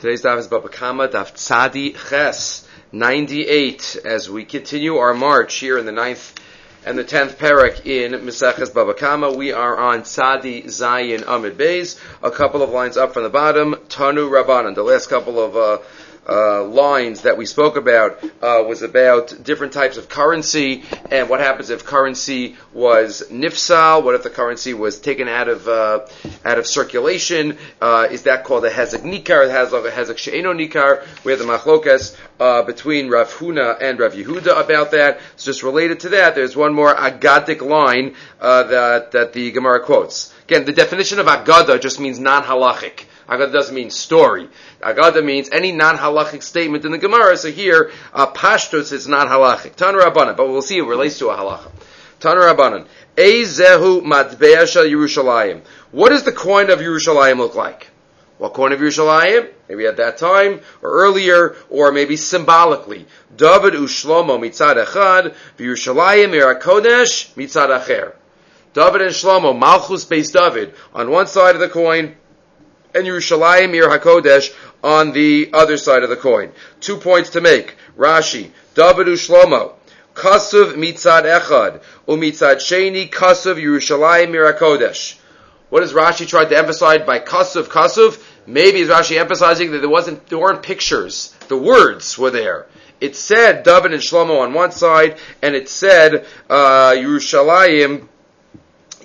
Today's daf is Baba Kama, daf Tzadi Ches, 98, as we continue our march here in the ninth and the tenth parak in Meseches Baba Kama. We are on Tzadi Zayin Amid Beis, a couple of lines up from the bottom, Tanu Rabbanan, the last couple of uh, uh, lines that we spoke about uh, was about different types of currency and what happens if currency was nifsal. What if the currency was taken out of uh, out of circulation? Uh, is that called a hezek nikar? A hezek she'eno nikar? We have the machlokas uh, between Rav Huna and Rav Yehuda about that. It's just related to that, there's one more agadic line uh, that that the Gemara quotes. Again, the definition of agada just means non-halachic. Agada doesn't mean story. Agada means any non-halachic statement in the Gemara. So here, uh, pashtos is not halachic. Tan Rabbanan, but we'll see it relates to a halacha. Tan Rabbanan. Ezehu matbea shel Yerushalayim. What does the coin of Yerushalayim look like? What coin of Yerushalayim? Maybe at that time, or earlier, or maybe symbolically. David ushlomo mitzad echad, v'Yerushalayim irakodesh mitzad acher. David and Shlomo, Malchus Beis David, on one side of the coin, and Yerushalayim Ir HaKodesh on the other side of the coin. Two points to make. Rashi, David Shlomo, Kasuv mitzad echad, umitzad sheni Kasuv Yerushalayim Ir HaKodesh. What does Rashi try to emphasize by Kasuv Kasuv? Maybe is Rashi emphasizing that there wasn't, there weren't pictures. The words were there. It said David and Shlomo on one side, and it said uh, Yerushalayim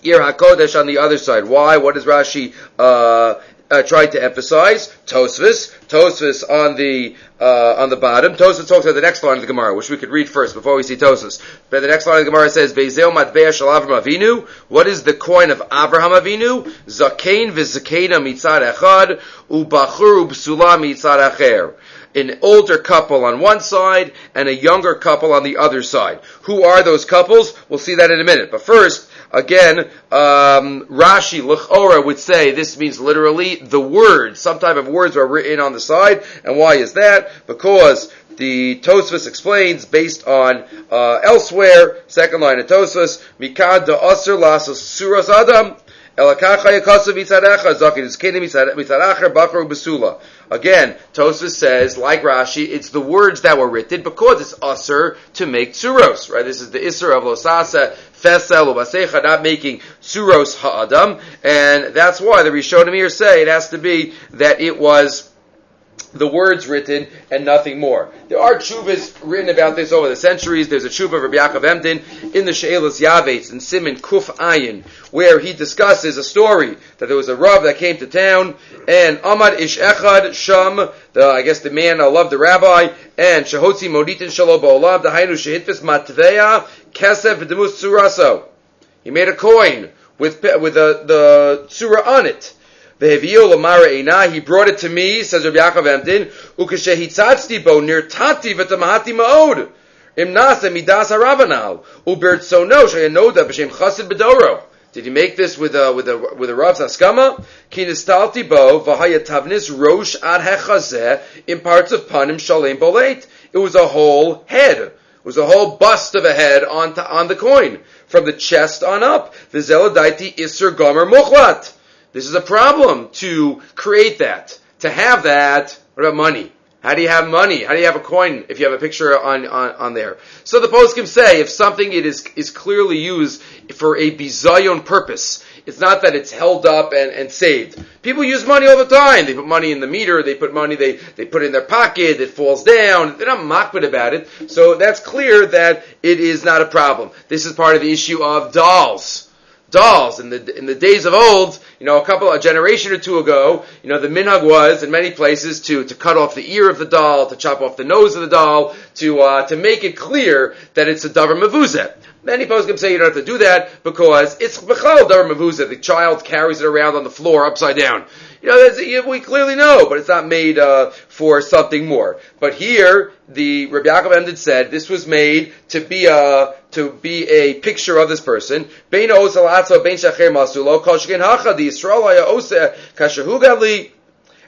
Ir HaKodesh on the other side. Why? What does Rashi uh, uh, tried to emphasize. Tosfos, Tosfos on the uh, on the bottom. Tosfos talks about the next line of the Gemara, which we could read first before we see Tosfos. But the next line of the Gemara says, "Beizeo matbea shel Avram Avinu." What is the coin of Abraham Avinu? Zakein v'zakena mitzad echad ubachur ubsula mitzad acher an older couple on one side and a younger couple on the other side. Who are those couples? We'll see that in a minute. But first, again, um, Rashi, Lechora would say this means literally the words. Some type of words are written on the side. And why is that? Because the Tosfos explains based on uh, elsewhere, second line of Tosfos, Mikad da Aser Lasos Suras Adam, Again, Tosfos says, like Rashi, it's the words that were written because it's usher to make tsuros, right? This is the isser of losasa, fesel, ubasecha, not making tsuros ha'adam, and that's why the Rishonim here say it has to be that it was the words written and nothing more. There are chuvas written about this over the centuries. There's a chuva of Rabbi Yaakov Emden in the She'elas Yavetz and Simon Kuf Ayin, where he discusses a story that there was a Rav that came to town, and Amad Ish Echad Sham, the, I guess the man I loved the rabbi, and Shahotzi Moditin Shalom Ba'olav, the Hainu Shehitfis Matveya, Kesef V'demus Suraso. He made a coin with, with the, the surah on it. He brought it to me, says Rabbi Yaakov ukeshehitzadzti bo nirtati v'tamahati ma'od. Im nasa midas harabanal. Ubertsono shayanoda b'shem chasid bedoro. Did he make this with a with a with a Rav's askama? Kinistalti bo v'hayatavnis rosh ad hechazeh in parts of panim shalem boleit. It was a whole head. It was a whole bust of a head on to, on the coin from the chest on up. V'zeladaiti iser gomer muchlat. This is a problem to create that. To have that, what about money? How do you have money? How do you have a coin if you have a picture on, on, on there? So the poskim say if something it is, is clearly used for a bizayon purpose, it's not that it's held up and, and saved. People use money all the time. They put money in the meter, they put money, they, they put it in their pocket, it falls down. They're not mocked about it. So that's clear that it is not a problem. This is part of the issue of dolls dolls. In the in the days of old, you know, a couple a generation or two ago, you know, the minhag was in many places to to cut off the ear of the doll, to chop off the nose of the doll, to uh, to make it clear that it's a davar mavuzet. Many poskim say you don't have to do that because it's b'chal davar mavuzet. The child carries it around on the floor upside down. You know, we clearly know, but it's not made uh, for something more. But here, the Rabbi Yaakov Emden said this was made to be a to be a picture of this person.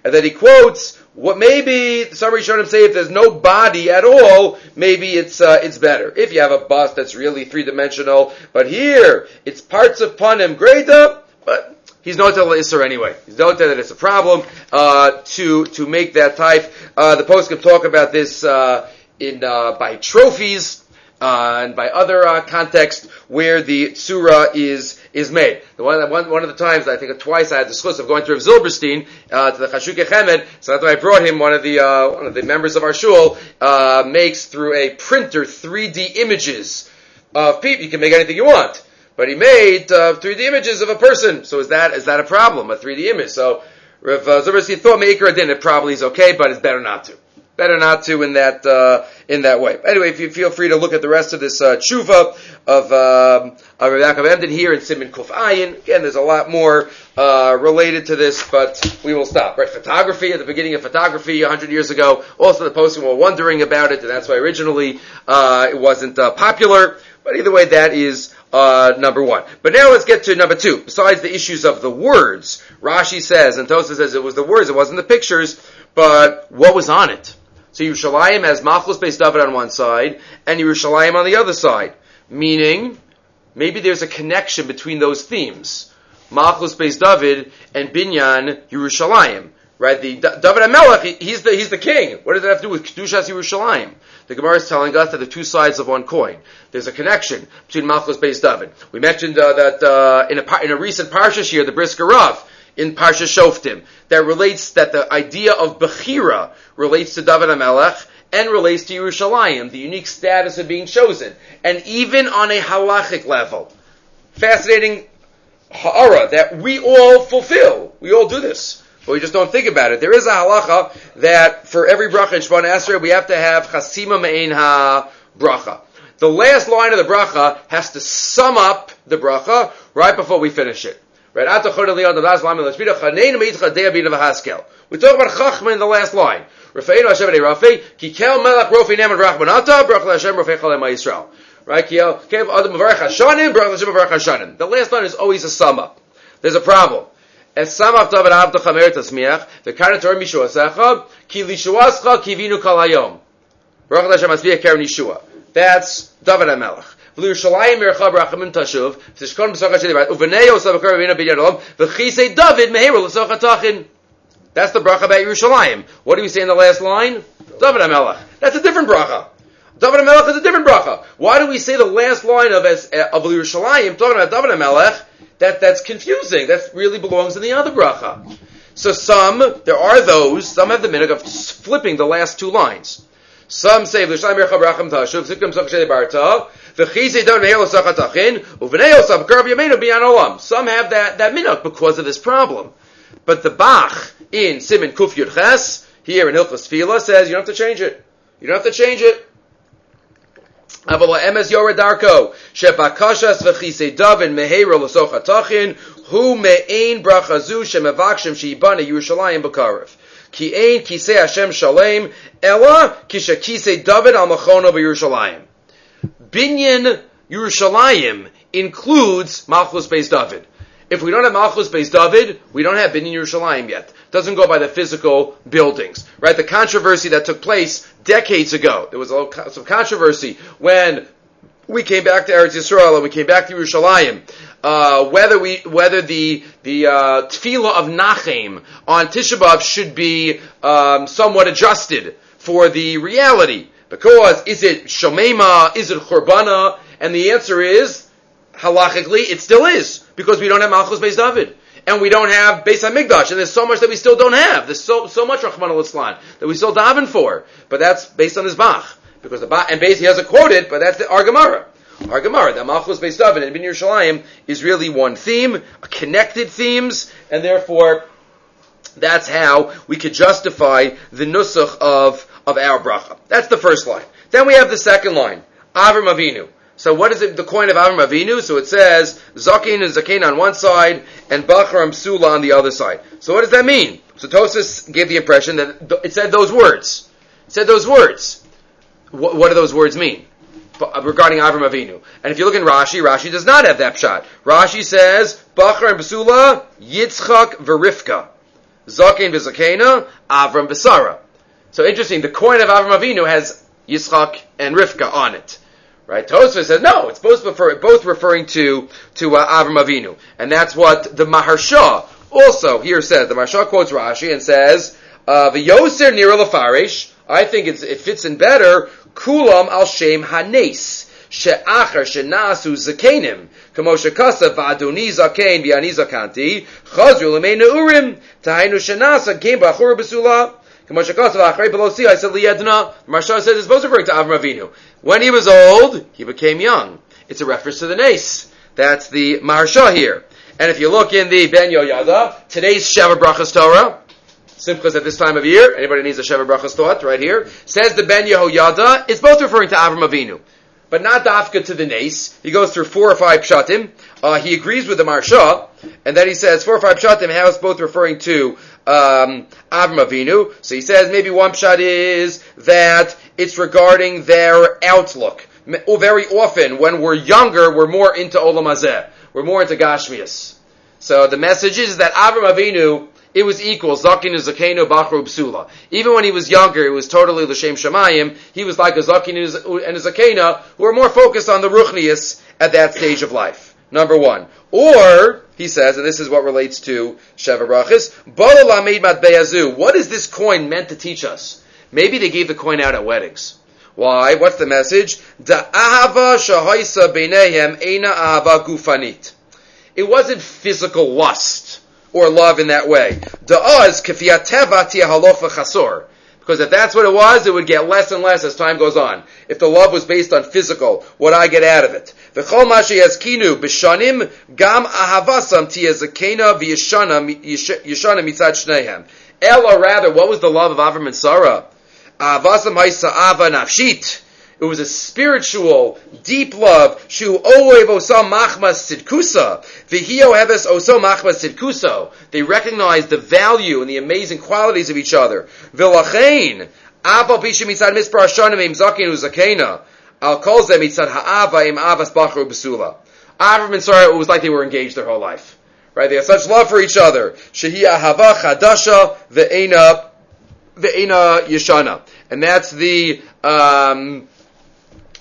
And then he quotes what maybe some Rishonim say if there's no body at all, maybe it's uh, it's better. If you have a bust that's really three dimensional, but here it's parts of panim greda, but he's not noted Isser anyway. He's noted that it's a problem uh, to to make that type. Uh, the poskim talk about this uh, in uh, by trophies uh, and by other uh, contexts where the tsura is is made. The one, one, one of the times, I think twice, I had the schluss of going to Rav Zilberstein uh, to the Chashuke Chemed. So that's why I brought him. One of the uh, one of the members of our shul uh, makes through a printer 3D images of people. You can make anything you want, but he made 3D uh, images of a person. So is that is that a problem? A 3D image? So Rav Zilberstein thought Maker didn't. it probably is okay, but it's better not to better not to in that uh, in that way. Anyway, if you feel free to look at the rest of this uh, tshuva of um, of Rav Emden here in Simon Kuf Ayin. Again, there's a lot more uh, related to this, but we will stop. Right, photography at the beginning of photography hundred years ago. Also, the poskim were wondering about it, and that's why originally uh, it wasn't uh, popular. But either way, that is uh, number one. But now let's get to number two. Besides the issues of the words, Rashi says, and Tosa says it was the words, it wasn't the pictures, but what was on it? So Yerushalayim has Malchus Beis David on one side, and Yerushalayim on the other side. Meaning, maybe there's a connection between those themes. Malchus Beis David and Binyan Yerushalayim. Right? The David HaMelech, he's the, he's the king. What does that have to do with Kedushas Yerushalayim? The Gemara is telling us that the two sides of one coin. There's a connection between Malchus Beis David. We mentioned uh, that uh, in, a, in a recent Parsha here, the Brisker Rav, in Parsha Shoftim that relates that the idea of Bechira relates to David HaMelech and relates to Yerushalayim, the unique status of being chosen, and even on a halachic level. Fascinating ha'ara that we all fulfill. We all do this. We just don't think about it. There is a halacha that for every bracha in Shemona Esrei, we have to have chasima me'ein ha bracha. The last line of the bracha has to sum up the bracha right before we finish it. Right? We talk about Chachma in the last line. Rafeinu Hashem Rafi, Kikel Melech Rofi Neman Rachmanata, Brach Hashem Rafei Chalem Yisrael. Right? Kiel, Kev Adam Mavarech Hashanim, Brach Hashem Mavarech Hashanim. The last line is always a sum up. There's a problem. Es Abdacha Merit Tasmiach, the Ki Lishuascha Kivinu Hayom. Karen Yeshua. That's David HaMelech. That's the bracha about Yerushalayim. What do we say in the last line? David HaMelech. That's a different bracha. David HaMelech is a different bracha. Why do we say the last line of, of Yerushalayim, talking about David HaMelech, that, that's confusing. That really belongs in the other bracha. So some, there are those, some have the minute of flipping the last two lines. Some say v'shayim yerchav racham tashuv zikam sakshei barta v'chizei don mehel sachatachin uvnei osam. Some have that that minuk because of this problem. But the Bach in Simon Kuf Yud Ches here in Hilchas Fila says you don't have to change it. You don't have to change it. Avala emes yoredarko shebakashas v'chisei davin meheiro l'sochatachin hu me'ein brachazu shemavakshim sheibana Yerushalayim b'karev. Ki ein kisei Hashem shalem, ela kisha kisei David al machono b'Yerushalayim. Binyan Yerushalayim includes Malchus Beis David. If we don't have Malchus Beis David, we don't have Binyan Yerushalayim yet. It Doesn't go by the physical buildings, right? The controversy that took place decades ago. There was a little, some controversy when we came back to Eretz Yisrael and we came back to Yerushalayim. Uh, whether we whether the the uh, tefillah of Nachem on Tisha should be um, somewhat adjusted for the reality. Because is it Shomema? Is it Churbana? And the answer is halachically it still is because we don't have Malchus Beis David. And we don't have Beis Hamikdash, and there's so much that we still don't have. There's so so much Rahman al that we still daven for, but that's based on his Bach. Because the and basically he has a quoted, but that's the Argamara. Argamara, the Malchus Beis David and Binyan Yerushalayim is really one theme, connected themes, and therefore that's how we could justify the nusach of, of our bracha. That's the first line. Then we have the second line, Avram Avinu. So what is it, the coin of Avram Avinu? So it says, Zakin and Zakin on one side, and Bachram Sula on the other side. So what does that mean? So Tosfos gave the impression that it said those words. It said those words. What, what do those words mean? Uh, regarding Avram Avinu. And if you look in Rashi, Rashi does not have that shot. Rashi says, Bachar and Basula, Yitzchak Verifka. Zakin Vizakena, Avram Basara. So interesting, the coin of Avram Avinu has Yitzchak and Rivka on it. Right? Tosfos says no. It's both refer, both referring to to uh, Avram Avinu, and that's what the Maharsha also here says. The Maharsha quotes Rashi and says, uh, "V'yoser nira lefarish." I think it fits in better. Kulam al shem hanes she'achar shenasu zakenim. Kamo shekasa v'adoni zaken v'ani zakanti chazru l'mei neurim tahainu shenasa game b'achur b'sula. Maharsha says it's both referring to Avram Avinu. When he was old, he became young. It's a reference to the Nace. That's the Maharsha here. And if you look in the Ben Yehoyada, today's Sheva Brachas Torah, Simchas at this time of year, anybody needs a Sheva Brachas thought right here, says the Ben Yehoyada, it's both referring to Avram Avinu. But not Dafka to the Nace. He goes through four or five pshatim. Uh, he agrees with the Maharsha, and then he says four or five pshatim, how both referring to um, Avram Avinu. So he says maybe one pshat is that it's regarding their outlook. Very often, when we're younger, we're more into Olam Hazeh. We're more into Gashmias. So the message is that Avram Avinu, it was equal. Zakin Zakenu Bachru Psula. Even when he was younger, it was totally L'Shem Shemayim. He was like a Zakin and a Zakena who were more focused on the Ruchnias at that stage of life. Number one. Or, he says, and this is what relates to Sheva Brachis, what is this coin meant to teach us? Maybe they gave the coin out at weddings. Why? What's the message? ahava shahaisa beinehem eina ahava gufanit. It wasn't physical lust or love in that way. Da'az kefiyateva halofa chasor. Because if that's what it was, it would get less and less as time goes on. If the love was based on physical, what I get out of it. V'chol mashi kinu b'shanim gam ahavasam tiyazakena v'yishana yishana mitzad shnehem. Ella rather, what was the love of Avram and Sarah? Ahavasam haisa ava nafshit. It was a spiritual, deep love. Shu oev osa machmas sidkusa. V'hio heves oso machmas sidkuso. They recognized the value and the amazing qualities of each other. V'lachein. Apal pisha mitzad mispar hashanim im zakin uzakena. Al kol ze mitzad ha'ava im avas bachru b'sula. Avram and Sarah, it was like they were engaged their whole life. Right? They had such love for each other. Shehi ahava chadasha ve'ena ve'ena yeshana. And that's the, um,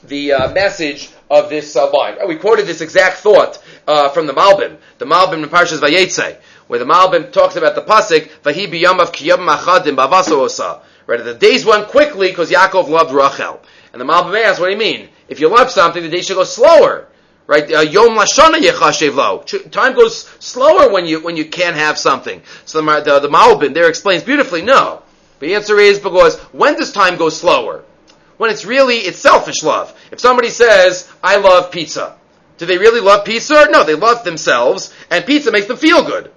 the uh, message of this uh, line. We quoted this exact thought uh, from the Malbim, the Malbim in Parshas Vayetze, where the Malbim talks about the pasuk Vahi biyamav kiyam machadim bavaso Right, the days went quickly because Yaakov loved Rachel, and the Malbim asks, "What do you mean? If you love something, the days should go slower." Right, uh, Yom Lashana Lo. Time goes slower when you when you can't have something. So the the, the Malbim there explains beautifully. No, the answer is because when does time go slower? When it's really, it's selfish love. If somebody says, I love pizza, do they really love pizza? No, they love themselves, and pizza makes them feel good.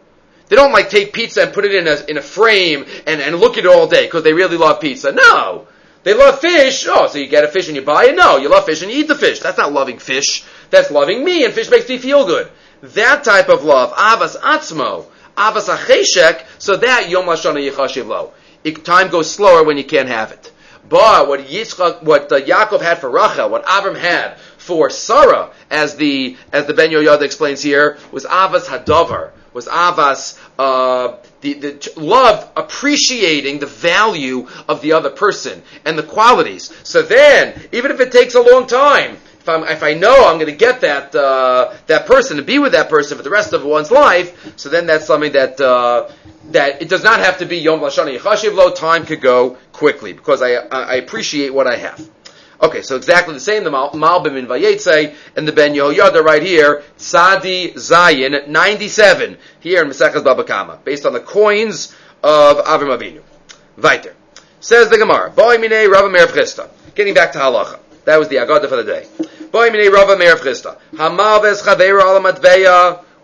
They don't like take pizza and put it in a, in a frame and, and look at it all day because they really love pizza. No. They love fish. Oh, so you get a fish and you buy it? No, you love fish and you eat the fish. That's not loving fish. That's loving me, and fish makes me feel good. That type of love, avas atzmo, avas acheshek, so that yom lashana yichashiv lo. Time goes slower when you can't have it. But what Yitzchak, what uh, Yaakov had for Rachel, what Avram had for Sarah, as the as the Ben Yehoyada explains here, was Avas Hadavar, was Avas uh, the, the love appreciating the value of the other person and the qualities. So then, even if it takes a long time, I'm, if I know I'm going to get that uh, that person to be with that person for the rest of one's life, so then that's something that uh, that it does not have to be Yom Lashana Yechashiv Lo. Time could go quickly because I, I appreciate what I have. Okay, so exactly the same, the Malbim in Vayetze and the Ben Yehoyada right here, Sadi Zayin, 97, here in Mesechas Baba Kama, based on the coins of Avram Avinu. Weiter. Says the Gemara, Boy Mine Rava Meir Getting back to Halacha. That was the Agada for the day.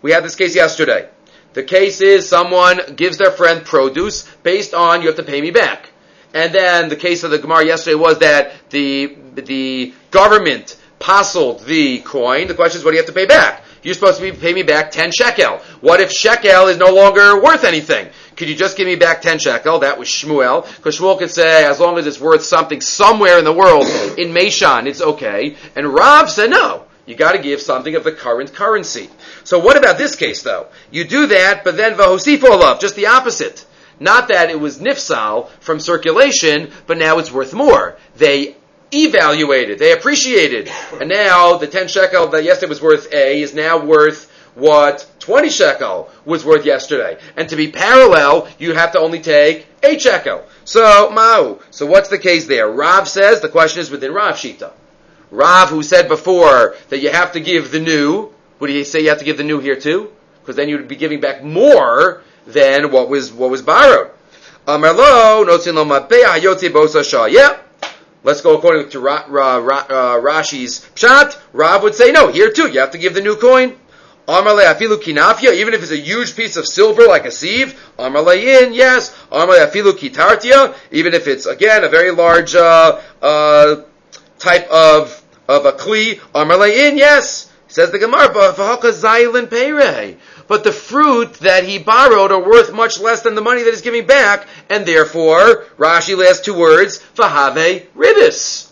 We had this case yesterday. The case is someone gives their friend produce based on you have to pay me back. And then the case of the Gemara yesterday was that the the government passled the coin. The question is, what do you have to pay back? You're supposed to be pay me back ten shekel. What if shekel is no longer worth anything? Could you just give me back ten shekel? That was Shmuel, because Shmuel could say as long as it's worth something somewhere in the world in Meshan, it's okay. And Rav said no. You got to give something of the current currency. So what about this case, though? You do that, but then vahosifo love, just the opposite. Not that it was nifsal from circulation, but now it's worth more. They evaluated. They appreciated. And now the 10 shekel that yesterday was worth A is now worth what 20 shekel was worth yesterday. And to be parallel, you have to only take 8 shekel. So, Ma'u. So what's the case there? Rav says, the question is within Rav Shita. Rav, who said before that you have to give the new, would he say you have to give the new here too? Because then you'd be giving back more than what was, what was borrowed. Amarlo, notzin lo bosa shah. Yeah. Let's go according to Ra, Ra, Ra, uh, Rashi's pshat. Rav would say, no, here too, you have to give the new coin. Amarle afilu kinafia, even if it's a huge piece of silver like a sieve. Amarle in, yes. Amarle afilu kitartia, even if it's again a very large uh, uh, type of of a kli. Amarle in, yes. Says the Gemara, but the fruit that he borrowed are worth much less than the money that he's giving back, and therefore Rashi last two words, fahave ribis.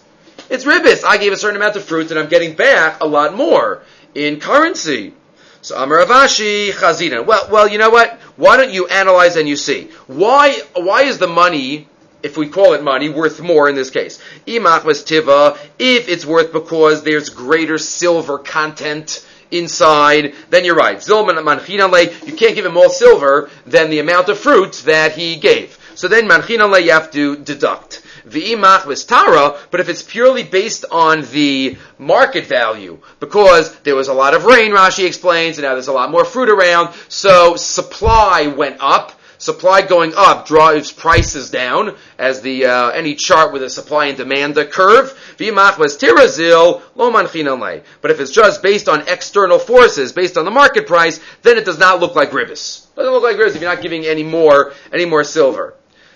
It's ribis. I gave a certain amount of fruit and I'm getting back a lot more in currency. So Amar Avashi Chazina. Well, well, you know what? Why don't you analyze and you see why? Why is the money, if we call it money, worth more in this case? Imach was tiva. If it's worth because there's greater silver content inside, then you're right. Zilman manchinale. You can't give him more silver than the amount of fruit that he gave. So then manchinale you have to deduct v'imach was tara, but if it's purely based on the market value, because there was a lot of rain, Rashi explains, and now there's a lot more fruit around, so supply went up. Supply going up drives prices down, as the uh, any chart with a supply and demand curve. But if it's just based on external forces, based on the market price, then it does not look like ribis. Doesn't look like ribis if you're not giving any more any more silver.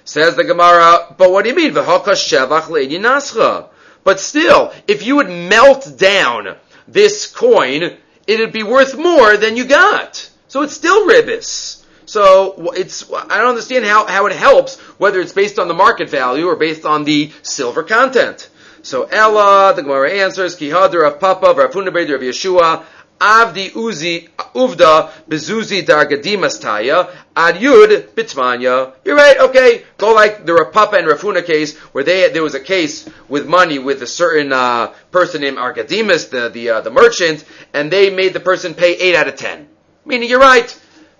Says the Gemara, but what do you mean? But still, if you would melt down this coin, it'd be worth more than you got. So it's still ribis. So it's I don't understand how, how it helps whether it's based on the market value or based on the silver content. So Ella, the Gemara answers, Kihadr of Papa, of Yeshua, Avdi Uzi Uvda Bezuzi Dargadimas Taya Ad Yud. You're right, okay. Go like the Rav Papa and Rav Huna case where they there was a case with money with a certain uh, person named Argadimas, the the uh, the merchant, and they made the person pay eight out of ten. Meaning you're right.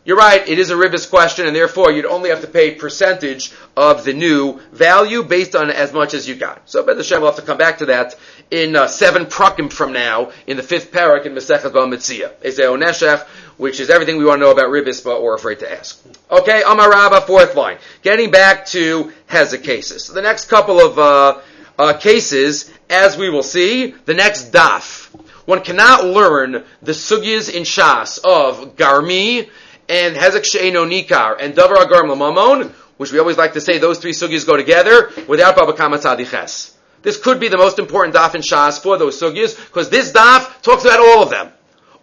You're right, it is a ribis question, and therefore you'd only have to pay percentage of the new value based on as much as you got. So Ben Hashem will have to come back to that in uh, seven prakim from now, in the fifth parak in Masechet Bava Metzia. They say which is everything we want to know about ribis, but we're afraid to ask. Okay, Amarabba, fourth line. Getting back to Hezek cases. So the next couple of uh, uh, cases, as we will see, the next daf. One cannot learn the sugyas in Shas of Garmi, and Hezek She'eno Nikar and Davar Agarm Lamamon, which we always like to say those three sugyas go together, without Baba Kama Tzadiches. This could be the most important daf in Shas for those sugyas, because this daf talks about all of them.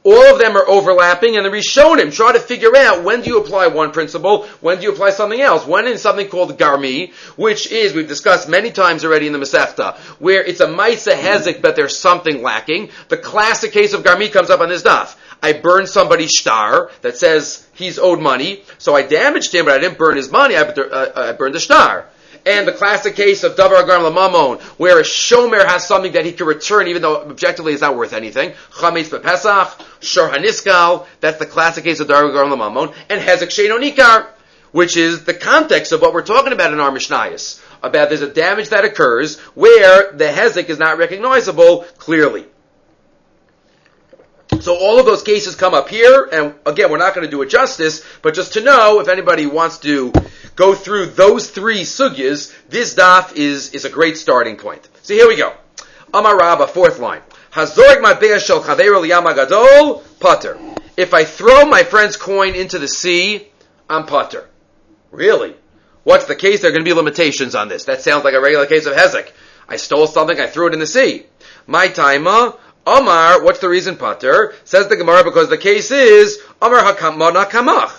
All of them are overlapping, and the Rishonim try to figure out when do you apply one principle, when do you apply something else. When in something called Garmi, which is, we've discussed many times already in the Masechta, where it's a Maisa Hezek, but there's something lacking. The classic case of Garmi comes up on this daf. I burned somebody's star that says he's owed money, so I damaged him, but I didn't burn his money, I, uh, I burned the star. And the classic case of Davar Agar Lamamon, where a Shomer has something that he can return even though objectively it's not worth anything. Chametz Bepesach, Shor Haniskal, that's the classic case of Davar Agar Lamamon, and Hezek Sheino Nikar, which is the context of what we're talking about in our Mishnayos. About there's a damage that occurs where the Hezek is not recognizable clearly. So all of those cases come up here, and again, we're not going to do it justice, but just to know, if anybody wants to go through those three sugyas, this daf is, is a great starting point. So here we go. Amar Rabba, fourth line. Hazorik ma'beya shel chaveru putter. If I throw my friend's coin into the sea, I'm putter. Really? What's the case? There are going to be limitations on this. That sounds like a regular case of Hezek. I stole something, I threw it in the sea. My taima, uh, Omar, what's the reason, Pater? Says the Gemara because the case is Omar hakamana kamach.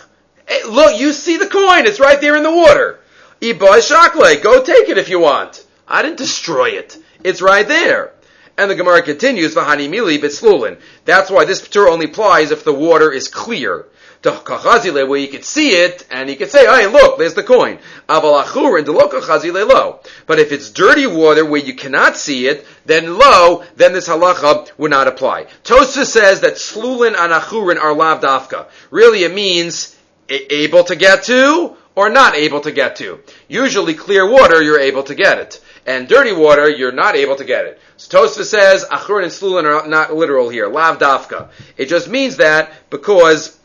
Hey, look, you see the coin; it's right there in the water. Ibai shakle, go take it if you want. I didn't destroy it; it's right there. And the Gemara continues, Vahani mili b'tzlulin." That's why this Pater only applies if the water is clear. Where you could see it and you could say, hey, look, there's the coin. But if it's dirty water where you cannot see it, then lo, then this halacha would not apply. Tosa says that slulin and achurin are lav dafka. Really, it means able to get to or not able to get to. Usually clear water, you're able to get it. And dirty water, you're not able to get it. So Tosfa says, Achurin and Slulin are not literal here, lav dafka. It just means that because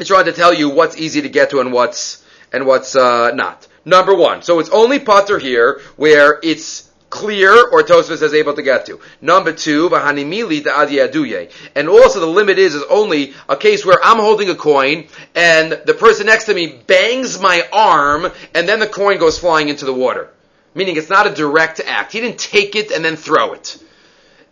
it's trying to tell you what's easy to get to and what's, and what's, uh, not. Number one. So it's only putter here where it's clear or Tosfos is able to get to. Number two, v'hanimili aduye. And also the limit is, is only a case where I'm holding a coin and the person next to me bangs my arm and then the coin goes flying into the water. Meaning it's not a direct act. He didn't take it and then throw it.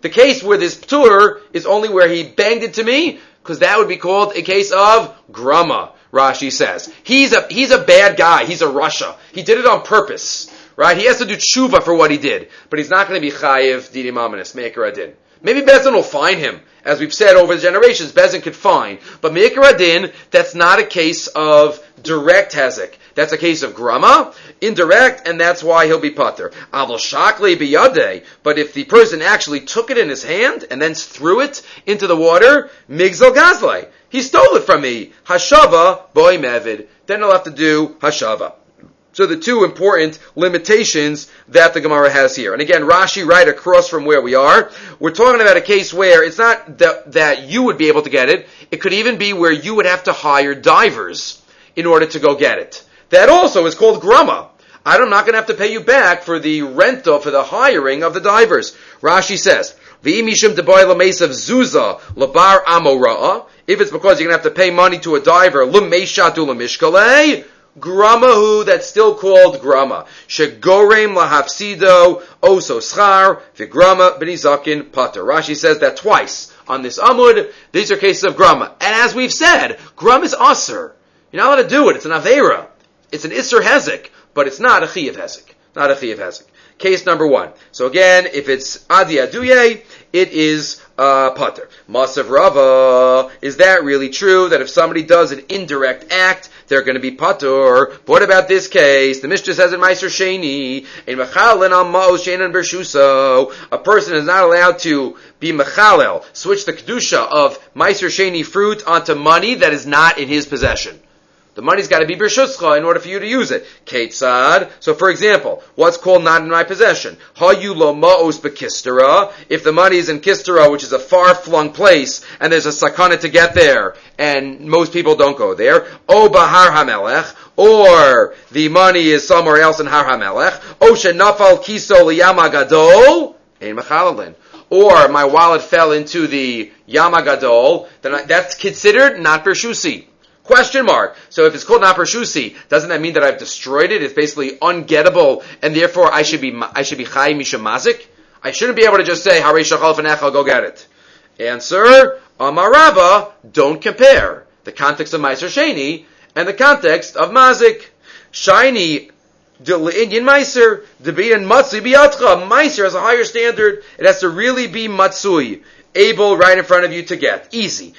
The case where this ptur is only where he banged it to me, because that would be called a case of grama. Rashi says he's a he's a bad guy. He's a rasha. He did it on purpose. Right? He has to do tshuva for what he did, but he's not going to be chayiv didi mamanis maker adin. Maybe Beis Din will find him, as we've said over the generations. Beis Din could find, but maker adin. That's not a case of direct hezek. That's a case of grama, indirect, and that's why he'll be putter. Avol shakli biyade. But if the person actually took it in his hand and then threw it into the water, migzal gazle. He stole it from me. Hashava boy mevid. Then he'll have to do hashava. So the two important limitations that the Gemara has here. And again, Rashi right across from where we are. We're talking about a case where it's not that, that you would be able to get it. It could even be where you would have to hire divers in order to go get it. That also is called grama. I'm not going to have to pay you back for the rental, for the hiring of the divers. Rashi says, V'imishim deboy of zuza labar amora'a. If it's because you're going to have to pay money to a diver, lumeshatu lamishkale, gramahu, that's still called grama. Shegorem lahafsido oso schar v'grama b'nizakin pater. Rashi says that twice on this amud. These are cases of grama. And as we've said, grama is aser. You're not allowed to do it. It's an avera. It's an isser hezek, but it's not a chiyav hezek. Not a chiyav hezek. Case number one. So again, if it's adi aduye, it is uh, pater. Masav Rava, is that really true? That if somebody does an indirect act, they're going to be pater. What about this case? The Mishnah says in Meiser Sheni, in Mechalin al Ma'os Shenan Bershuso, a person is not allowed to be Mechalel, switch the Kedusha of Meiser Sheni fruit onto money that is not in his possession. The money's got to be b'rshuscha in order for you to use it. Ketzad. So, for example, what's called not in my possession? Hayulo ma'os bekistera. If the money is in Kistera, which is a far-flung place, and there's a sakana to get there, and most people don't go there. O bahar hamelech. Or the money is somewhere else in Har HaMelech. O shenafal kiso liyama gadol. Ein mechalalin or my wallet fell into the Yamagadol, then that's considered not Bershusi. Question mark. So if it's called Naparshusi, doesn't that mean that I've destroyed it? It's basically ungettable, and therefore I should be I should be Chai Mishamazik? I shouldn't be able to just say Hare Shachal go get it. Answer: Amarava. Don't compare the context of Meiser Sheni and the context of Mazik. Shiny Indian Meiser, Debian Matsui Biatcha. Meiser has a higher standard. It has to really be Matsui able right in front of you to get. Easy.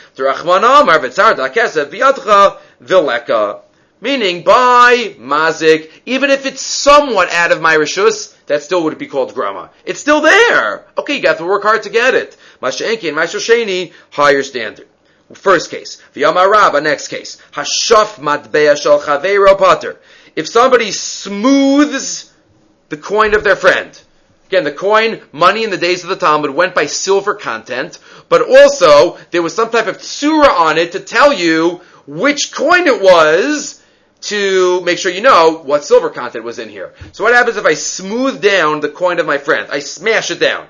Meaning by mazik, even if it's somewhat out of my rishus, that still would be called grama. It's still there. Okay, you got to work hard to get it. Masha'enki and Mashasheni, higher standard. First case. V'yamaraba, next case. Hashaf matbeya shal chaveiro pater. If somebody smooths the coin of their friend, Again, the coin, money in the days of the Talmud went by silver content, but also there was some type of tsura on it to tell you which coin it was to make sure you know what silver content was in here. So what happens if I smooth down the coin of my friend? I smash it down.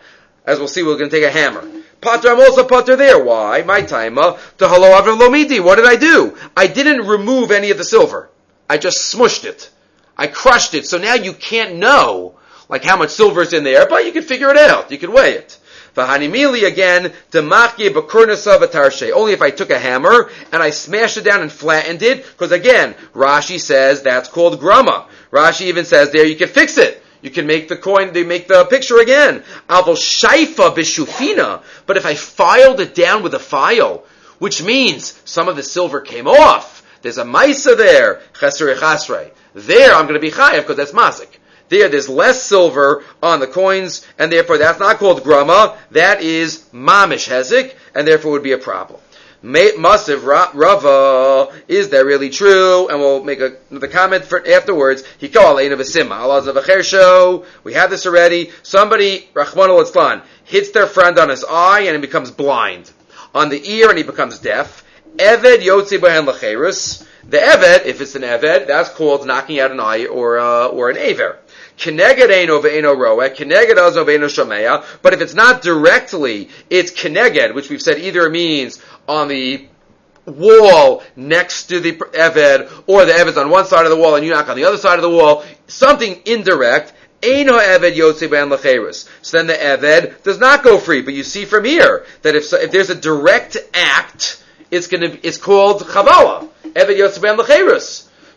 As we'll see, we're going to take a hammer. Potter, I'm also potter there. Why? My time. To hello Lomidi. What did I do? I didn't remove any of the silver. I just smushed it. I crushed it. So now you can't know like how much silver is in there, but you can figure it out. You can weigh it. V'hanimili again, demachye b'kurnasa v'tarshe. Only if I took a hammer and I smashed it down and flattened it, because again, Rashi says that's called grama. Rashi even says there you can fix it. You can make the coin, they make the picture again. Avo shaifa b'shufina. But if I filed it down with a file, which means some of the silver came off. There's a maisa there, chesrei chasrei. There I'm going to be chayav because that's mazik. There, there's less silver on the coins, and therefore that's not called grama. That is mamish hezik, and therefore would be a problem. Masiv Rava, is that really true? And we'll make a, the comment for afterwards. He called of a sima. Allah show. We have this already. Somebody, Rahman al hits their friend on his eye and he becomes blind. On the ear and he becomes deaf. Eved Yotzi Bahen Lacherus. The Eved, if it's an Eved, that's called knocking out an eye or, uh, or an Aver. Keneged Eino Ve'eno Roe, Keneged Azo Ve'eno Shomea, but if it's not directly, it's Keneged, which we've said either means on the wall next to the Eved, or the Eved's on one side of the wall and you knock on the other side of the wall, something indirect, Eino Eved Yotze Ben. So then the Eved does not go free, but you see from here that if, if there's a direct act, it's gonna, it's called Chavala. Eved Yotze Ben.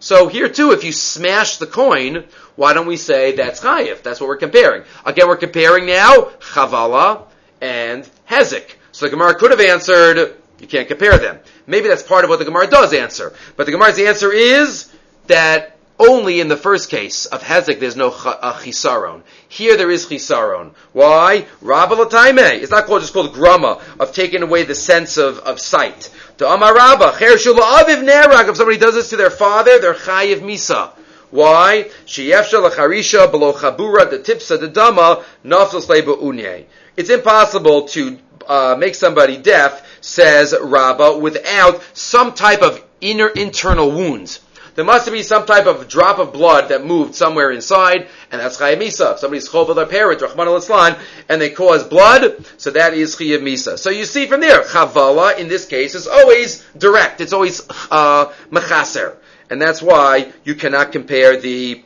So here too, if you smash the coin, why don't we say that's Chayiv? That's what we're comparing. Again, we're comparing now Chavala and Hezek. So the Gemara could have answered, you can't compare them. Maybe that's part of what the Gemara does answer. But the Gemara's answer is that only in the first case of Hezek there's no uh, chisaron. Here there is chisaron. Why? Rabba It's not called just called grama of taking away the sense of, of sight. To Amar Rabba, aviv If somebody does this to their father, they're chayiv misa. Why? Sheyefsha lacharisha below chabura the tipsa the dama nafsos unye. It's impossible to uh, make somebody deaf, says Rabbah, without some type of inner internal wounds. There must be some type of drop of blood that moved somewhere inside, and that's Chayim Misa. Somebody's chov their parent, Rahman al and they cause blood, so that is Chayim Misa. So you see from there, Chavala, in this case, is always direct. It's always uh, Mechaser. And that's why you cannot compare the,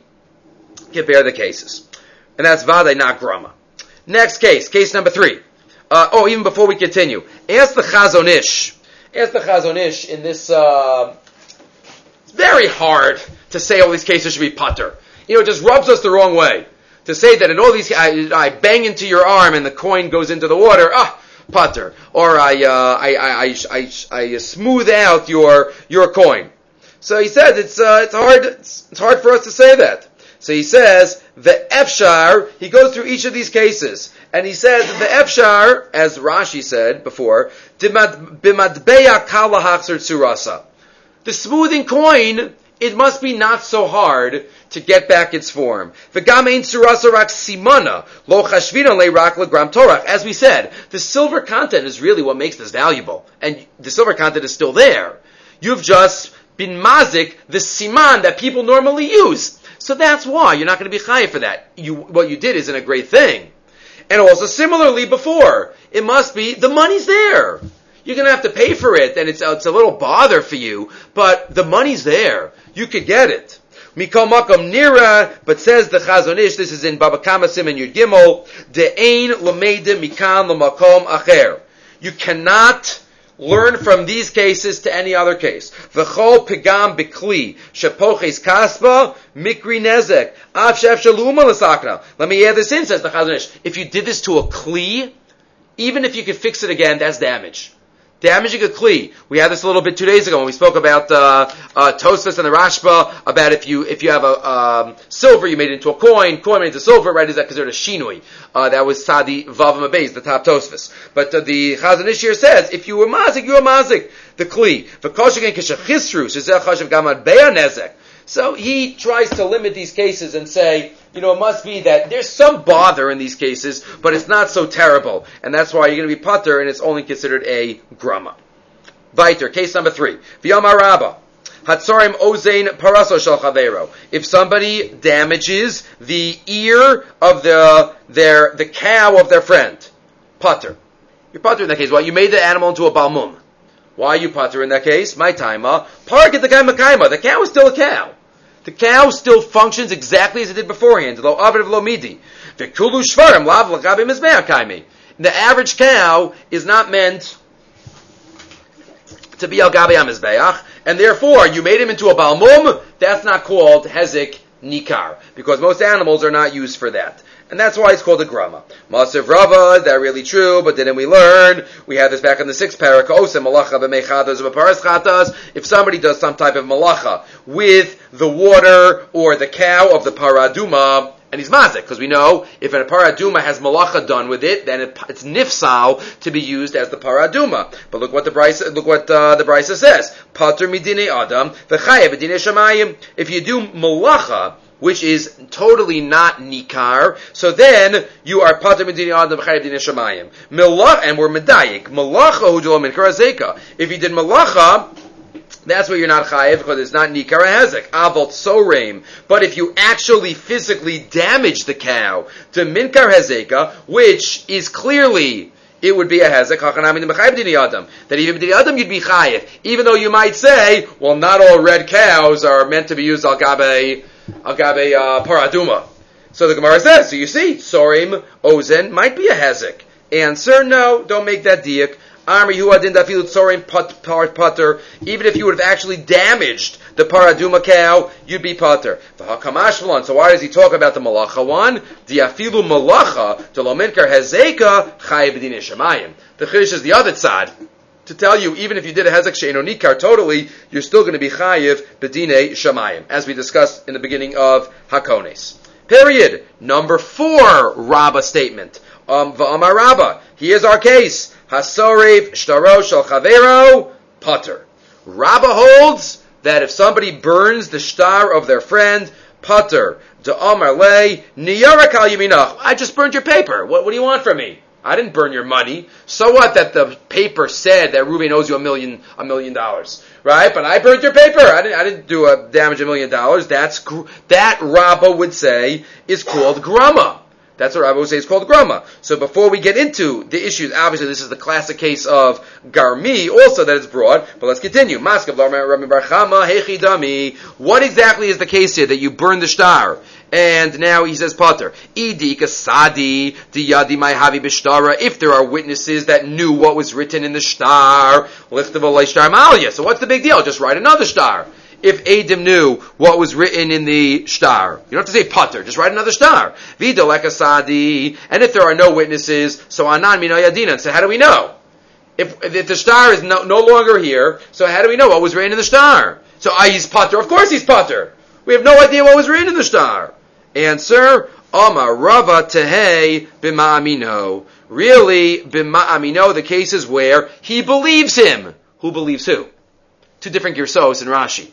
compare the cases. And that's Vade, not Grama. Next case, case number three. Uh, oh, even before we continue, ask the Chazon Ish. Ask the Chazon Ish in this. Uh, it's very hard to say all these cases should be putter. You know, it just rubs us the wrong way to say that in all these, I, I bang into your arm and the coin goes into the water. Ah, putter. Or I, uh, I, I, I, I, smooth out your your coin. So he says it's uh, it's hard it's, it's hard for us to say that. So he says the Efshar, he goes through each of these cases, and he says the Efshar, as Rashi said before, tsurasa. The smoothing coin, it must be not so hard to get back its form. As we said, the silver content is really what makes this valuable, and the silver content is still there. You've just been mazik the siman that people normally use. So that's why you're not going to be high for that. You, what you did isn't a great thing. And also similarly before, it must be, the money's there. You're going to have to pay for it, and it's, it's a little bother for you, but the money's there. You could get it. Mikol makom nira, but says the Chazon Ish, this is in Baba Kama Sim and Yud Gimel, de'ein l'meide mikan l'makom acher. You cannot Learn from these cases to any other case. V'chol pigam bikli shepoches kaspa mikri nezek af shef shaluma. Let me add this in, says the Chazon Ish. If you did this to a kli, even if you could fix it again, that's damage damaging a kli. We had this a little bit two days ago when we spoke about uh, uh, Tosfos and the Rashba about if you if you have a um, silver, you made it into a coin, coin made into silver, right? Is that considered a shinui? Uh, that was Sadi Vavam Abayz, the top Tosfos. But uh, the Chazon Ish here says if you were mazik, you were mazik the kli. V'koshigen kishachisru shezeh gamad beyanezek. So he tries to limit these cases and say, you know, it must be that there's some bother in these cases, but it's not so terrible. And that's why you're going to be putter and it's only considered a grama. Viter, case number three. V'yamar Rabba. Hatzorim ozein paraso shalchavero. If somebody damages the ear of the their the cow of their friend, putter. You're putter in that case. Well, you made the animal into a balmum. Why you putter in that case? My timer. Park at the kaima The cow is still a cow. The cow still functions exactly as it did beforehand, aviv lo midi. The shvarim lav lagabim is The average cow is not meant to be al gabi mizbeach, and therefore you made him into a balmum. That's not called hezik nikar, because most animals are not used for that. And that's why it's called a grama. Masav Rava, is that really true? But didn't we learn? We had this back in the sixth parak. If somebody does some type of malacha with the water or the cow of the paraduma, and he's mazik, because we know if a paraduma has malacha done with it, then it, it's nifsal to be used as the paraduma. But look what the brisa, look what uh, the brisa says. Pater midine adam v'chayev shamayim. If you do malacha which is totally not nikar. So then you are pater medini adam chayav din shamayim. Malach and we're medayik. Malacha hu min karazeka. If you did malacha. That's where you're not chayiv because it's not nikar hezek. Avot soreim. But if you actually physically damage the cow to minkar hezeka, which is clearly it would be a hezek. That even b'dini adam you'd be chayiv, even though you might say, well, not all red cows are meant to be used al gabe agabe uh, paraduma. So the Gemara says, so you see, sorim ozen might be a hezek. Answer, no, don't make that diak. Amri huadin dafilut sorim putter. Even if you would have actually damaged the paraduma cow, you'd be putter. So why does he talk about the malacha one? Diafilu malacha to lominkar hezeka chayiv shemayim. The chiddush is the other side to tell you, even if you did a hezek she'eno nikar totally, you're still going to be chayiv bedine shamayim, as we discussed in the beginning of Hakones. Period. Number four, Rabba statement. Um, Va'amar Rabba. Here's our case. Hasorev shtaro shel chavero putter. Rabba holds that if somebody burns the star of their friend, putter. Amar le niyara kal yaminach. I just burned your paper. What, what do you want from me? I didn't burn your money. So what that the paper said that Ruben owes you a million, a million dollars, right? But I burned your paper. I didn't, I didn't do a damage a million dollars. That's, that Rabba would say is called grama. That's what Rabba would say is called grama. So before we get into the issues, obviously this is the classic case of garmi, also that is broad, but let's continue. What exactly is the case here that you burn the star? And now he says Potter. Diyadi. If there are witnesses that knew what was written in the star, of star Malia. So what's the big deal? Just write another star. If Adam knew what was written in the star, you don't have to say Potter, just write another star. Vidaleka Sadi. And if there are no witnesses, so Anan Minoyadina. So how do we know? If, if the star is no, no longer here, so how do we know what was written in the star? So ah, he's Potter. Of course he's Potter. We have no idea what was written in the star. Answer, Amar Rava Tehe Bima'amino. Really, Bima'amino, the cases where he believes him. Who believes who? Two different Girsos in Rashi.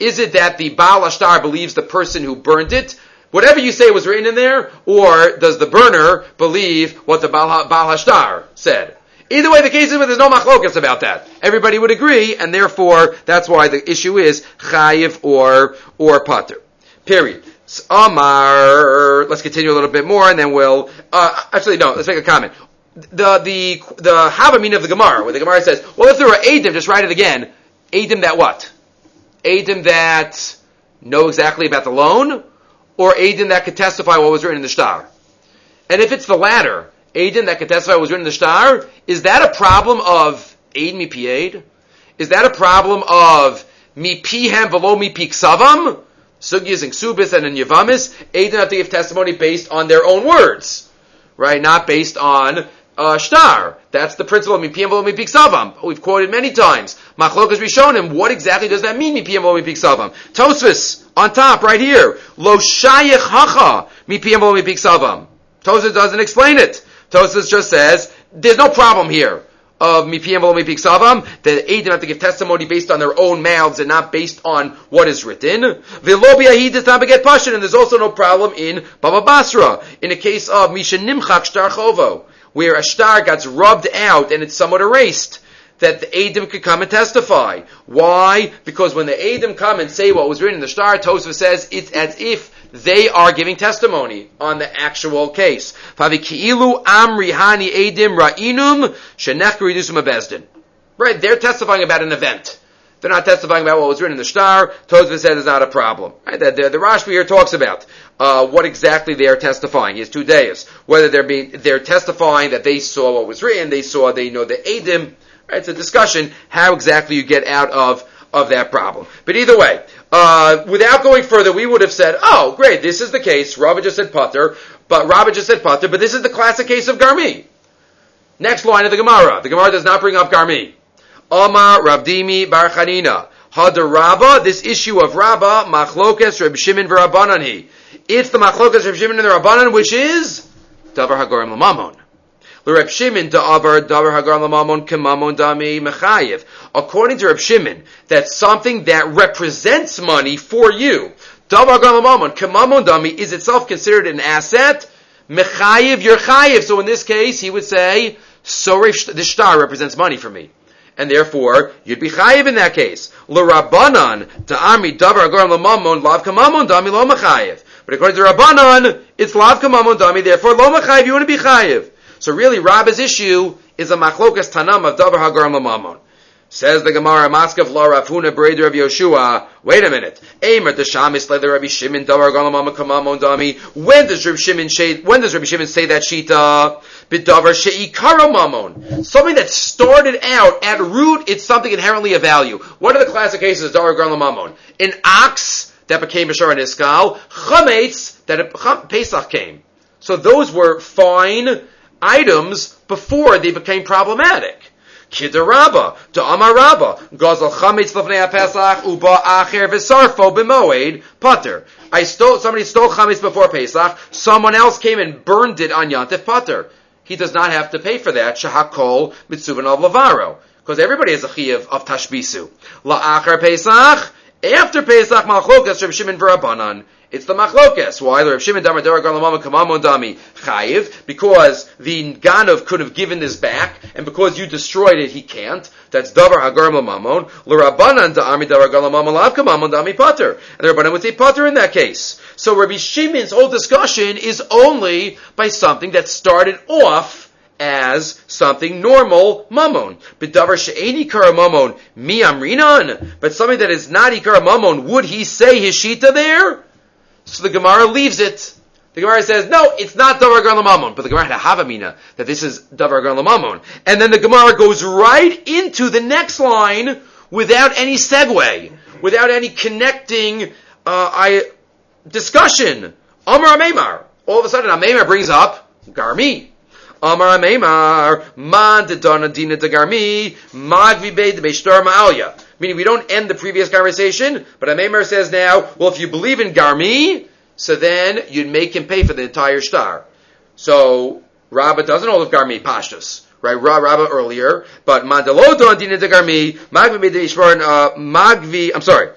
Is it that the Baal Ashtar believes the person who burned it? Whatever you say was written in there, or does the burner believe what the Baal Hashtar said? Either way, the case is where there's no machlokas about that. Everybody would agree, and therefore, that's why the issue is chayiv or, or pater. Period. Amar. Let's continue a little bit more, and then we'll. Uh, actually, no. Let's make a comment. The the the Havamin of the Gemara, where the Gemara says, "Well, if there are Adim, just write it again. Adim that what? Adim that know exactly about the loan, or Adim that could testify what was written in the star. And if it's the latter, Adim that could testify what was written in the star, is that a problem of Aid mi? Is that a problem of mi pihem below mi piksavam? Sugyas and Ksubis and in Yavamis, Aiden have to give testimony based on their own words, right? Not based on uh, shtar. That's the principle of mipiyam v'lo mipik savam. We've quoted many times. Machlokas him. What exactly does that mean? Mipiyam v'lo mipik savam. On top, right here. Lo shayich hacha mipiyam v'lo mipik savam. Doesn't explain it. Tosfos just says there's no problem here of mipiyam v'lo mipik savam, the Eidim have to give testimony based on their own mouths and not based on what is written. B'yahid does not beget pashin, and there's also no problem in Baba Basra, in the case of Misha Nimchak Shtar Chovo, where a star gets rubbed out and it's somewhat erased that the Adim could come and testify. Why? Because when the Adim come and say what was written in the star, Tosfos says it's as if they are giving testimony on the actual case. Right? They're testifying about an event. They're not testifying about what was written in the star. Tosfos said is not a problem. Right? The, the, the Rashbi here talks about uh, what exactly they are testifying. Has two days. Whether they're being they're testifying that they saw what was written, they saw they know the Adim. Right? It's a discussion how exactly you get out of of that problem. But either way, uh, without going further, we would have said, oh, great, this is the case. Rabbi just said Pater, but Rabbi just said Pater, but this is the classic case of Garmi. Next line of the Gemara. The Gemara does not bring up Garmi. Amar Rav Dimi Bar Chanina. Hadar Rabba, this issue of Rabba, Machlokes Reb Shimon V'Rabbanani. It's the Machlokes Reb Shimon and the Rabbanan, which is Davar Hagorim Lamamon. Shimon. According to Reb Shimon, that's something that represents money for you. Dami is itself considered an asset. Chayev. So in this case, he would say, so the star represents money for me and therefore you'd be chayiv in that case. L'Rabbanan ami davar agorim l'mamon lav kamamon dami lo. But according to Rabbanan, it's lav kamamon dami, therefore lo you want to be chayiv. So really, Rabba's issue is a machlokas tanam of davar hagorim l'mamon. Says the Gemara, Maskav la Rav Huna Breder of Yeshua. Wait a minute. Aimer the Shamis led the Rabbi Shimon Davar Galamama Kamamon Dami. When does Rabbi Shimon say, when does Rabbi Shimon say that Shita? Bidavar Sheikara Mamon. Something that started out at root, it's something inherently of value. What are the classic cases of Davar Galamamon? An ox that became Bashar and Iskal, Chametz that Pesach came. So those were fine items before they became problematic. Kidaraba, to Amaraba, Gazal Chametz Lefnei Pesach, Uba Acher V'Sarfo B'Moed, Pater. I stole, somebody stole Chametz before Pesach, someone else came and burned it on Yantif Pater. He does not have to pay for that, Shahakol Mitzuvan of Lavaro. Because everybody has a chiyav of Tashbisu. La'achar Pesach, after Pesach Malchokas, Reb Shimon. It's the machlokes. Why? The Rav Shimon Damar Kamamon Dami Chayiv, because the Ganov could have given this back, and because you destroyed it, he can't. That's Davar Hagar Mamon. L'Rabbanan Da'ami Davar Galamama Lav Kamamon Dami Pater. And the Rabbanan would say Pater in that case. So Rabbi Shimon's whole discussion is only by something that started off as something normal, mamon. B'davar she'eni ikara mamon, mi amrinan. But something that is not ikara mamon, would he say his shita there? So the Gemara leaves it. The Gemara says, no, it's not Davar Gan Lamamon. But the Gemara had a Havamina that this is Davar Gan Lamamon. And then the Gemara goes right into the next line without any segue, without any connecting uh, I, discussion. Amar Amemar. All of a sudden, Amemar brings up Garmi. Amar Amemar, Man de Dona Dina de Garmi, Magvi Beid de Beshtar Ma'alya. Meaning we don't end the previous conversation, but Amemar says now, well, if you believe in Garmi, so then you'd make him pay for the entire star. So Rabbah doesn't hold of Garmi Pashtus. Right, Rabbah earlier, but Mandalo don dina de Garmi, Magvi uh, Magvi, I'm sorry,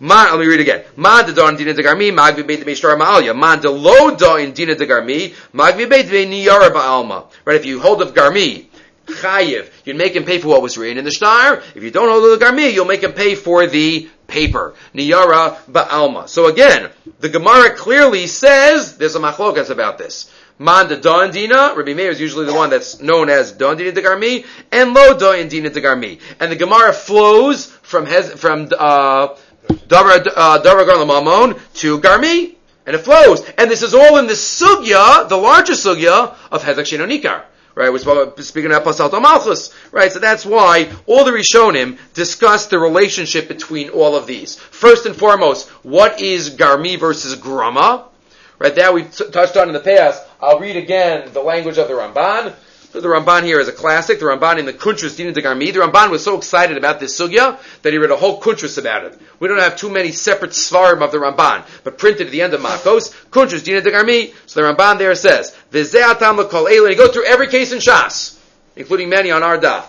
Man, let me read again. Man de don dina de garmi, magvi beit de shtar ma'alya. Man de lo don dina de garmi, magvi beit de niyara ba'alma. Right, if you hold of garmi, chayiv. You'd make him pay for what was written in the star. If you don't hold the garmi, you'll make him pay for the paper. Niyara ba'alma. So again, the Gemara clearly says there's a machlokas about this. Man de Don Dina, Rabbi Meir is usually the one that's known as Don Dina de Garmi, and Lo Don Dina de Garmi. And the Gemara flows from hez, from uh, Davar uh, Mamon to Garmi, and it flows. And this is all in the sugya, the larger sugya of Hezek Shenonikar right? We're speaking about Pasal Malchus, right? So that's why all the Rishonim discuss the relationship between all of these. First and foremost, what is Garmi versus Grama? Right, that we've t- touched on in the past. I'll read again the language of the Ramban. The Ramban here is a classic. The Ramban in the Kuntras Dina de Garmi. The Ramban was so excited about this sugya that he read a whole Kuntras about it. We don't have too many separate svarim of the Ramban, but printed at the end of Makos, Kuntras Dina de Garmi. So the Ramban there says, V'ze'atam l'kol and he goes through every case in Shas, including many on our daf.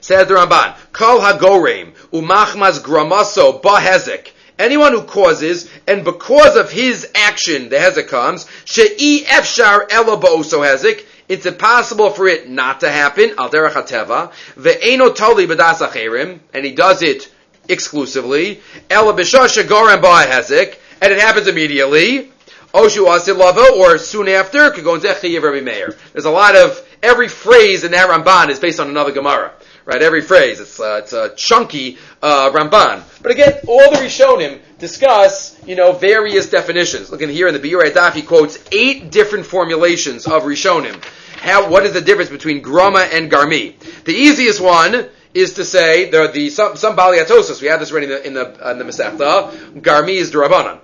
Says the Ramban, Kol hagorem umachmas gramaso bahezek. Anyone who causes, and because of his action, the hezek comes, she'i efshar ela ba'oso hezek, it's impossible for it not to happen, al derech hateva, ve'eno toli b'das and he does it exclusively, ela b'shah shagorem ba'hezek, and it happens immediately, Oshu Asilava, or soon after, could go into Echiyev Rabbi Meir. There's a lot of, every phrase in that Ramban is based on another Gemara. Right, every phrase. It's, uh, it's a chunky, uh, Ramban. But again, all the Rishonim discuss, you know, various definitions. Looking here in the Biur Adaf, he quotes eight different formulations of Rishonim. How, what is the difference between Grama and Garmi? The easiest one is to say there are the some some baliatosis. We had this already in the in the, in the Masechta. Garmi is drabanan,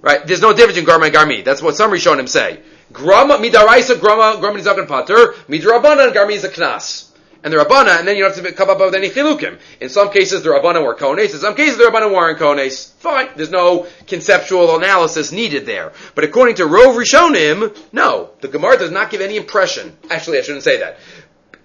right? There's no difference in garma and garmi. That's what some Rishonim say. Grama midaraisa grama grama nizakan pater midrabanan garmi is a knas. And the Rabbana, and then you don't have to come up with any chilukim. In some cases, the Rabbana were kones. In some cases, the Rabbana weren't kones. Fine. There's no conceptual analysis needed there. But according to Rov Rishonim, no. The Gemara does not give any impression. Actually, I shouldn't say that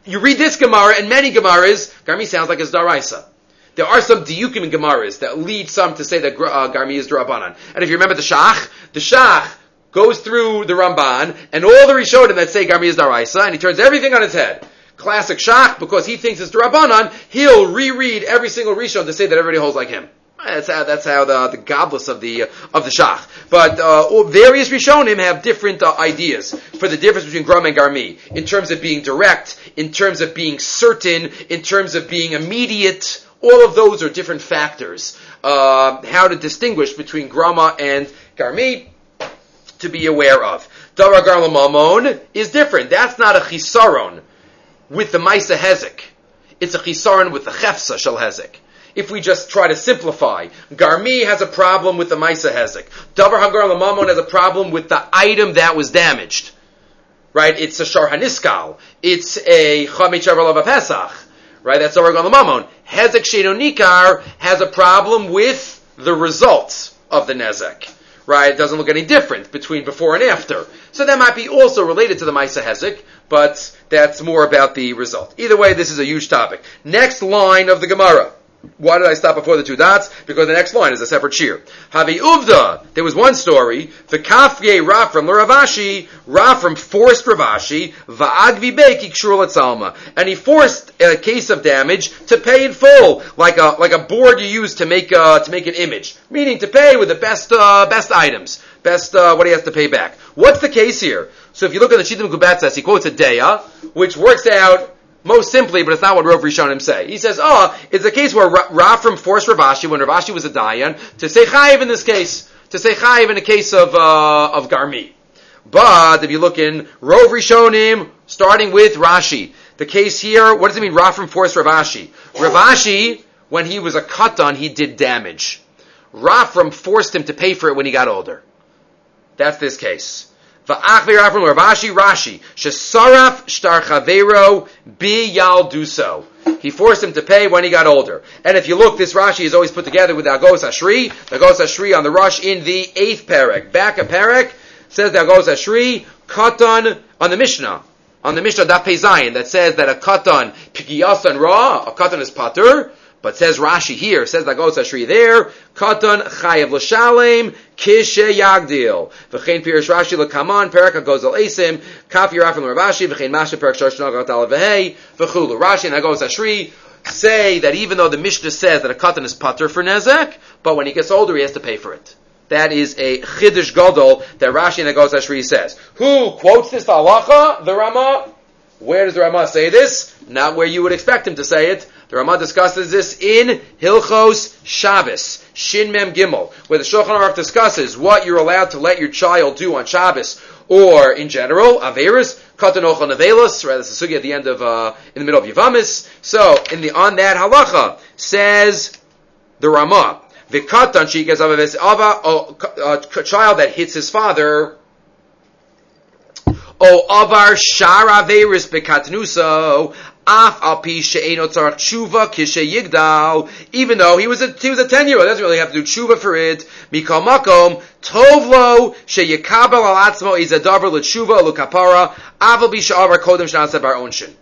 you read this Gemara and many Gemaras, Garmi sounds like it's Daraisa. There are some diukim in Gemaras that lead some to say that uh, Garmi is Darabanan. And if you remember the Shach, the Shach goes through the Ramban and all the Rishonim that say Garmi is Daraisa, and he turns everything on its head. Classic Shach, because he thinks it's Darabanan, he'll reread every single Rishon to say that everybody holds like him. That's how that's how the the goblets of the of the shach. But uh, various rishonim have different uh, ideas for the difference between gram and garmi in terms of being direct, in terms of being certain, in terms of being immediate. All of those are different factors. Uh, how to distinguish between grama and garmi to be aware of. Dara garlamamon is different. That's not a chisaron with the maisa hezek. It's a chisaron with the chefsa shel hezek if we just try to simplify. Garmi has a problem with the Maisa Hezek. Davar Hagar Lamamon has a problem with the item that was damaged. Right? It's a Shar Haniskal. It's a Chamit Shavar Pesach. Right? That's Hagar Lamamon. Hezek Sheno Nikar has a problem with the results of the Nezek. Right? It doesn't look any different between before and after. So that might be also related to the Maisa Hezek, but that's more about the result. Either way, this is a huge topic. Next line of the Gemara. Why did I stop before the two dots? Because the next line is a separate shear. Havi Uvda. There was one story. The Kafye Rafram Rav Ashi. Rafram forced Rav Ashi. Va'agvi Beki Salma. And he forced a case of damage to pay in full, like a like a board you use to make uh, to make an image, meaning to pay with the best uh, best items, best uh, what he has to pay back. What's the case here? So if you look at the Shitah Mekubetzes, he quotes a Deya, which works out most simply, but it's not what Rav Rishonim say. He says, oh, it's a case where Rafram forced Rav Ashi, when Rav Ashi was a Dayan, to say Chayiv in this case, to say Chayiv in a case of, uh, of Garmi. But if you look in Rov Rishonim, starting with Rashi, the case here, what does it mean Rafram forced Rav Ashi? Ravashi, when he was a katan, he did damage. Rafram forced him to pay for it when he got older. That's this case. Rashi Rashi Shesaraf Shtar Chavero Bi Yalduso. He forced him to pay when he got older. And if you look, this Rashi is always put together with the Agos Ashri. The Agos Ashri on the Rush in the eighth parak. Back a parak says the Agos Ashri Katan on the Mishnah. On the Mishnah Daf Zayin that says that a katan pikiyasan ra, a katan is pater, but says Rashi here, says Lagos Ashri there, Katan Chayav L'Shalem, Kishe Yagdil. V'chein Pirish Rashi L'Kaman, Perak Al Esim, Kaf Yerafim Rav Ashi, V'chein Masha Perak Shar Shnagat Al V'hei, V'chulu. Rashi and Lagos Ashri say that even though the Mishnah says that a Katan is pater for Nezek, but when he gets older he has to pay for it. That is a Chiddush Gadol that Rashi and Lagos Ashri says. Who quotes this halacha? The Rama. Where does the Rama say this? Not where you would expect him to say it. The Ramah discusses this in Hilchos Shabbos, Shin Mem Gimel, where the Shulchan Aruch discusses what you're allowed to let your child do on Shabbos, or in general, Averis, Katanocha Nevelos, right, that's the sugi at the end of, uh, in the middle of Yavamis. So, in the, on that halacha, says the Ramah, Vikatan Shikas Avavis Ava, a child that hits his father, O avar shar averis bekatnuso Af al tshuva kishe yigdal. Even though he was a he was a ten year old, doesn't really have to do tshuva for it. Mikol makom tovlo al atzmo is a davar bisha'avar kodem onshin.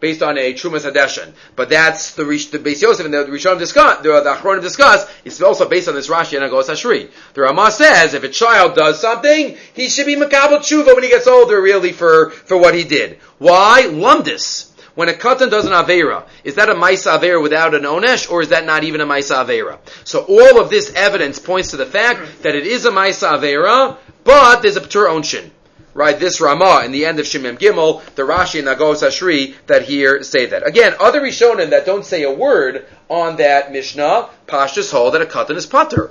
Based on a Trumas Hadeshin. But that's the, the Beis Yosef and the Rishon discuss, the, the Achronim discuss, it's also based on this Rashi and Agos Hashri. The Ramah says, if a child does something, he should be Makabal Tshuva when he gets older, really, for, for what he did. Why? Lumdis. When a katan does an avera, is that a maisa avera without an onesh, or is that not even a maisa avera? So all of this evidence points to the fact that it is a maisa avera, but there's a ptur onshin. Right, this Ramah in the end of Shimem Gimel, the Rashi and Agos Ashri that here say that. Again, other Rishonim that don't say a word on that Mishnah, Pashtas hold that a katan is pater.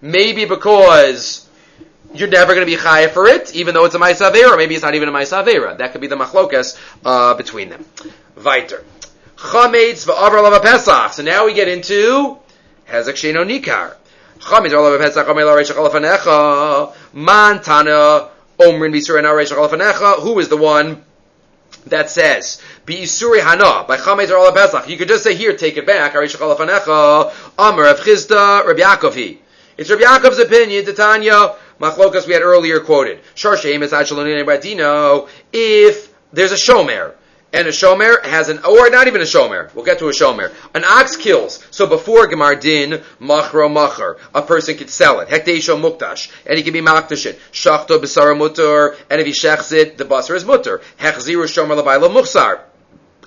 Maybe because you're never going to be chayav for it, even though it's a ma'asavera. Maybe it's not even a ma'asavera. That could be the machlokas uh, between them. Weiter. Chametz v'avar lava Pesach. So now we get into Hezek Sheno Nikar. Chametz v'avar lava Pesach, Omer la Reishach alafanecha, Man Tana, Omrin v'Yisur and Reishach alafanecha. Who is the one that says, Be Isuri Hana, by Chametz or Pesach. You could just say here, take it back, Reishach alafanecha, Amr Rav Chisda, Rabbi Yaakov It's Rabbi Yaakov's opinion, Titania, Machlokas we had earlier quoted. Shar Sheim is If there's a shomer, and a shomer has an, or not even a shomer, we'll get to a shomer. An ox kills, so before Gemar Din, machro machar, a person could sell it. Hekdeisho muktash, and he can be maktash it. Shachto besara mutter, and if he shechs it, the basar is mutter. Hechziru shomer labayla muchsar.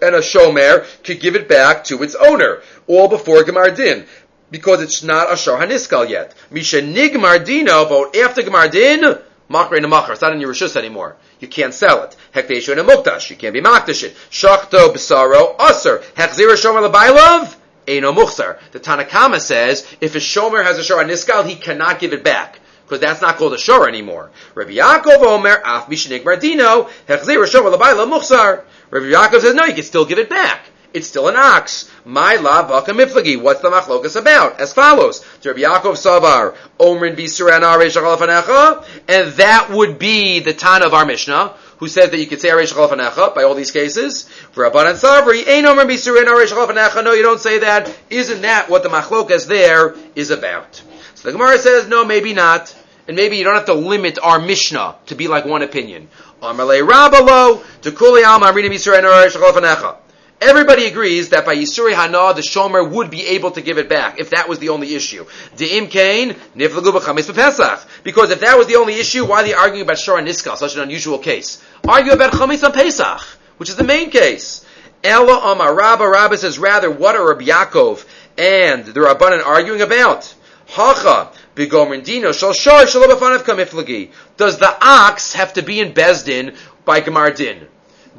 And a shomer could give it back to its owner, all before Gemar Din because it's not a shor haniskal yet. Misha nigmar dino, but after gemar din, machre and machar. It's not in your rishus anymore. You can't sell it. Hekdeshu and a mukdash. You can't be makdash it. Shachto b'saro aser. Hechzira shomer lebailov. Eino muchsar. The Tanakama says if a shomer has a shor haniskal, he cannot give it back. Because that's not called a shor anymore. Rabbi Yaakov Omer, af mishanik mardino, hechzira shomer lebailov muchsar. Rabbi Yaakov says, no, you can still give it back it's still an ox. My la vaka miflagi. What's the machlokas about? As follows: Rabbi Yaakov Savar, Omrin b'Suran and that would be the Tana of our Mishnah, who says that you could say Aresh Chalafanecha by all these cases. For Rabban and Savri, Ein Omrin b'Suran Aresh Chalafanecha. No, you don't say that. Isn't that what the machlokas there is about? So the Gemara says, no, maybe not. And maybe you don't have to limit our Mishnah to be like one opinion. Amalei Rabalo, to Kuli Alma Aresh Chalafanecha. Everybody agrees that by Yisuri Hana, the Shomer would be able to give it back, if that was the only issue. De'im Kain, Niflagu B'chamis Pesach. Because if that was the only issue, why are they arguing about Shor and Niskal, such an unusual case? Argue about Chamis on Pesach, which is the main case. Ella Amar Rabba, Rabba says, rather, what are Rabbi Yaakov and the Rabbanan arguing about? Hacha, B'gomrin Dino, Shal Shor, Shalobafanav Kamiflagi. Does the ox have to be in Beis Din by Gemar Din?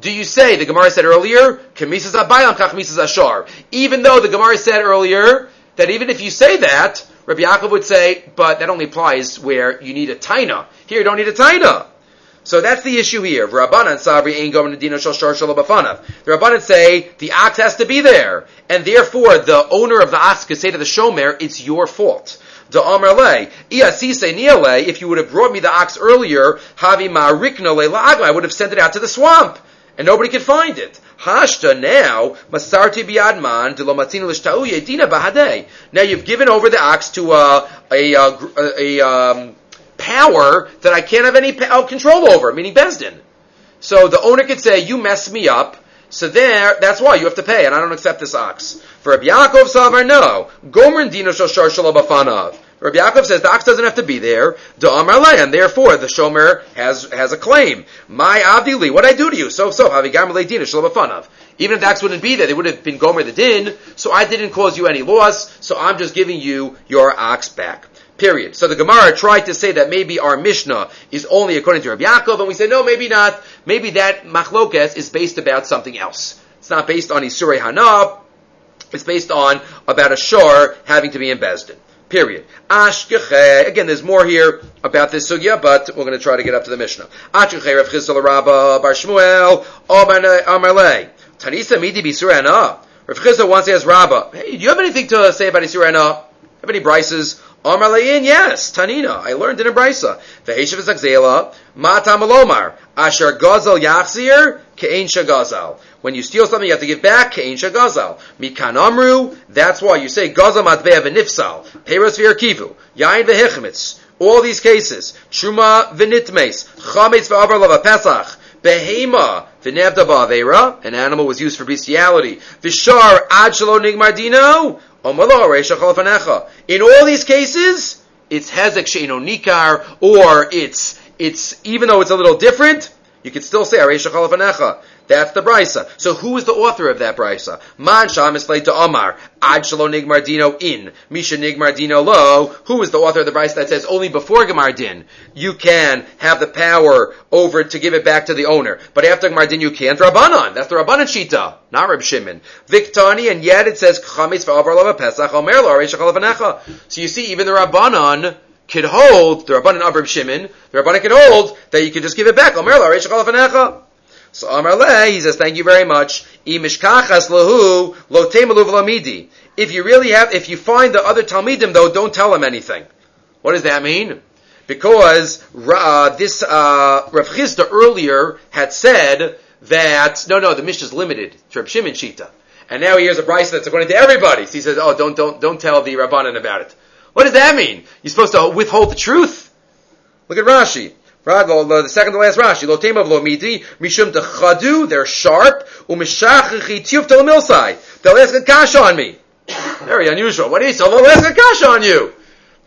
Do you say, the Gemara said earlier, Kamisas Abayam Kachmisas Ashar, even though the Gemara said earlier that even if you say that, Rabbi Yaakov would say, but that only applies where you need a taina. Here you don't need a taina. So that's the issue here. Rabbanan Sabri ain't going to Dino Shashar Shalabafanav. The Rabbanan say the ox has to be there, and therefore the owner of the ox could say to the shomer, it's your fault. The Amarle, Iasise Niale, if you would have brought me the ox earlier, Havi Ma'arikna I would have sent it out to the swamp and nobody could find it. Hashta now, Masarti biadman de dina bahade. Now you've given over the ox to uh, a, a, a, a um, power that I can't have any uh, control over, meaning Beis Din. So the owner could say, you messed me up, so there, that's why you have to pay, and I don't accept this ox. For Rabbi Yaakov Savar, no. Gomer dino shoshar shalabafanav. Rabbi Yaakov says the ox doesn't have to be there, and therefore the shomer has has a claim. My avdili, what I do to you? So so. Even if the ox wouldn't be there, they would have been gomer the din. So I didn't cause you any loss. So I'm just giving you your ox back. Period. So the Gemara tried to say that maybe our Mishnah is only according to Rabbi Yaakov, and we say no, maybe not. Maybe that machlokes is based about something else. It's not based on Isurei Hanab. It's based on about a shore having to be in Beis Din. Period. Ashkeche. Again, there's more here about this sugya, but we're going to try to get up to the Mishnah. Ashkeche Rav Chisda Rabba Bar Shmuel Amarle. Tanisa Midi Bisurana. Rav Chisda once asked Rabba, "Hey, do you have anything to say about Isurana? Have any brises?" Amarlein, yes, Tanina. I learned in a brisa. Veheshav Zakzela, Mata Malomar, Asher Gazel Yachzir, Ke'en Shagazal. When you steal something, you have to give back. Kein shagazal. Mikan amru. That's why you say gazal matbea v'nifsal. Peiros v'yarkivu. Yain v'hechmitz. All these cases. Truma v'nitmes. Chametz v'avar lava pesach. Behema v'nevda ba'avera. An animal was used for bestiality. V'shar ad shalo nigmardino. In all these cases, it's hezek sheino nikar, or it's it's even though it's a little different, you can still say. That's the brisa. So who is the author of that brisa? Man shamis to Omar. Ad nigmar dino in. Misha nigmar dino lo. Who is the author of the brisa that says only before Gemar din you can have the power over to give it back to the owner. But after Gemar din you can't. Rabbanon. That's the Rabbanon Shita. Not Reb Shimon. Viktani, and yet it says lava pesach omer So you see, even the Rabbanon could hold, the Rabbanon of Reb Shimon, the Rabbanon could hold that you could just give it back. Omer lo So Amar Le, he says, thank you very much. If you really have, if you find the other Talmidim though, don't tell them anything. What does that mean? Because uh, this uh, Rav Chisda earlier had said that no, no, the Mishnah is limited to Rav Shimon Shita, and now he hears a price that's according to everybody. So he says, "Oh, don't, don't, don't tell the Rabbanan about it." What does that mean? You're supposed to withhold the truth? Look at Rashi. The second to last Rashi. Lo tema lo midi, mishum chadu, they're sharp, umishachchi tel milsai. They'll ask a kasha on me. Very unusual. What say? They'll ask a kasha on you.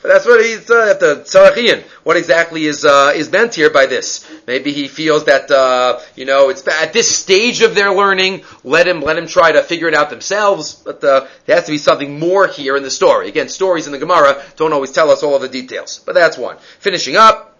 But that's what he's uh, at the Tzarachian. What exactly is uh, is meant here by this? Maybe he feels that uh, you know it's at this stage of their learning. Let him let him try to figure it out themselves. But uh, there has to be something more here in the story. Again, stories in the Gemara don't always tell us all of the details. But that's one. Finishing up.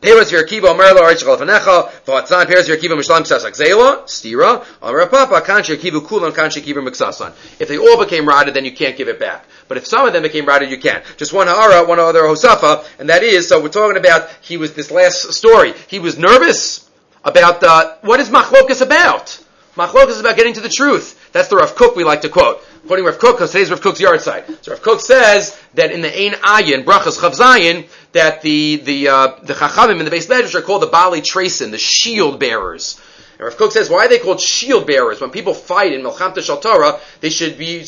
Peres Yerkiva Omer Lo Arich Chalafanecha V'Hatzan Peres Yerkiva Mishlam Ksasak Zela Stira Omer Papa Kan Yerkiva Kulam Kan Yerkiva Miksasan. If they all became rotted, then you can't give it back. But if some of them became rotted, you can. Just one Ha'ara, one other Hosafa, and that is, so we're talking about, he was, this last story, he was nervous about, uh, what is Machlokas about? Machlokas is about getting to the truth. That's the Rav Kook we like to quote. Quoting Rav Kook, today's Rav Kook's yahrzeit. So Rav Kook says that in the Ein Ayah, Brachas Chav Zayin, that the, the, uh, the Chachamim in the base medrash are called the Bali Trasin, the shield bearers. And Rav Kook says, why are they called shield bearers? When people fight in Melchamta Shaltara, they should be,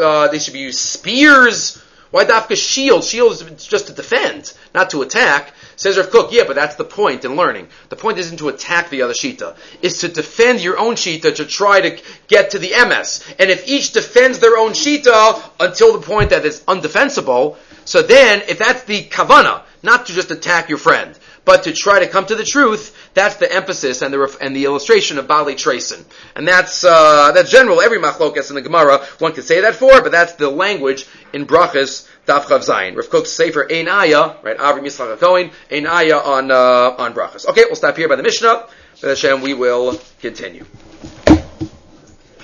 uh, they should be used spears. Why dafka shield? Shield is just to defend, not to attack. Says Rav Kook, yeah, but that's the point in learning. The point isn't to attack the other Shita. It's to defend your own Shita to try to get to the MS. And if each defends their own Shita until the point that it's undefensible, so then, if that's the kavana, not to just attack your friend, but to try to come to the truth, that's the emphasis and the and the illustration of Bali Trason. And that's uh, that's general. Every machlokas in the Gemara one can say that for, but that's the language in brachas daf chav zayin. Rav Kook say for ein ayah, right? Avram Yitzchak Cohen ein ayah on uh, on brachas. Okay, we'll stop here by the Mishnah. Hashem, we will continue.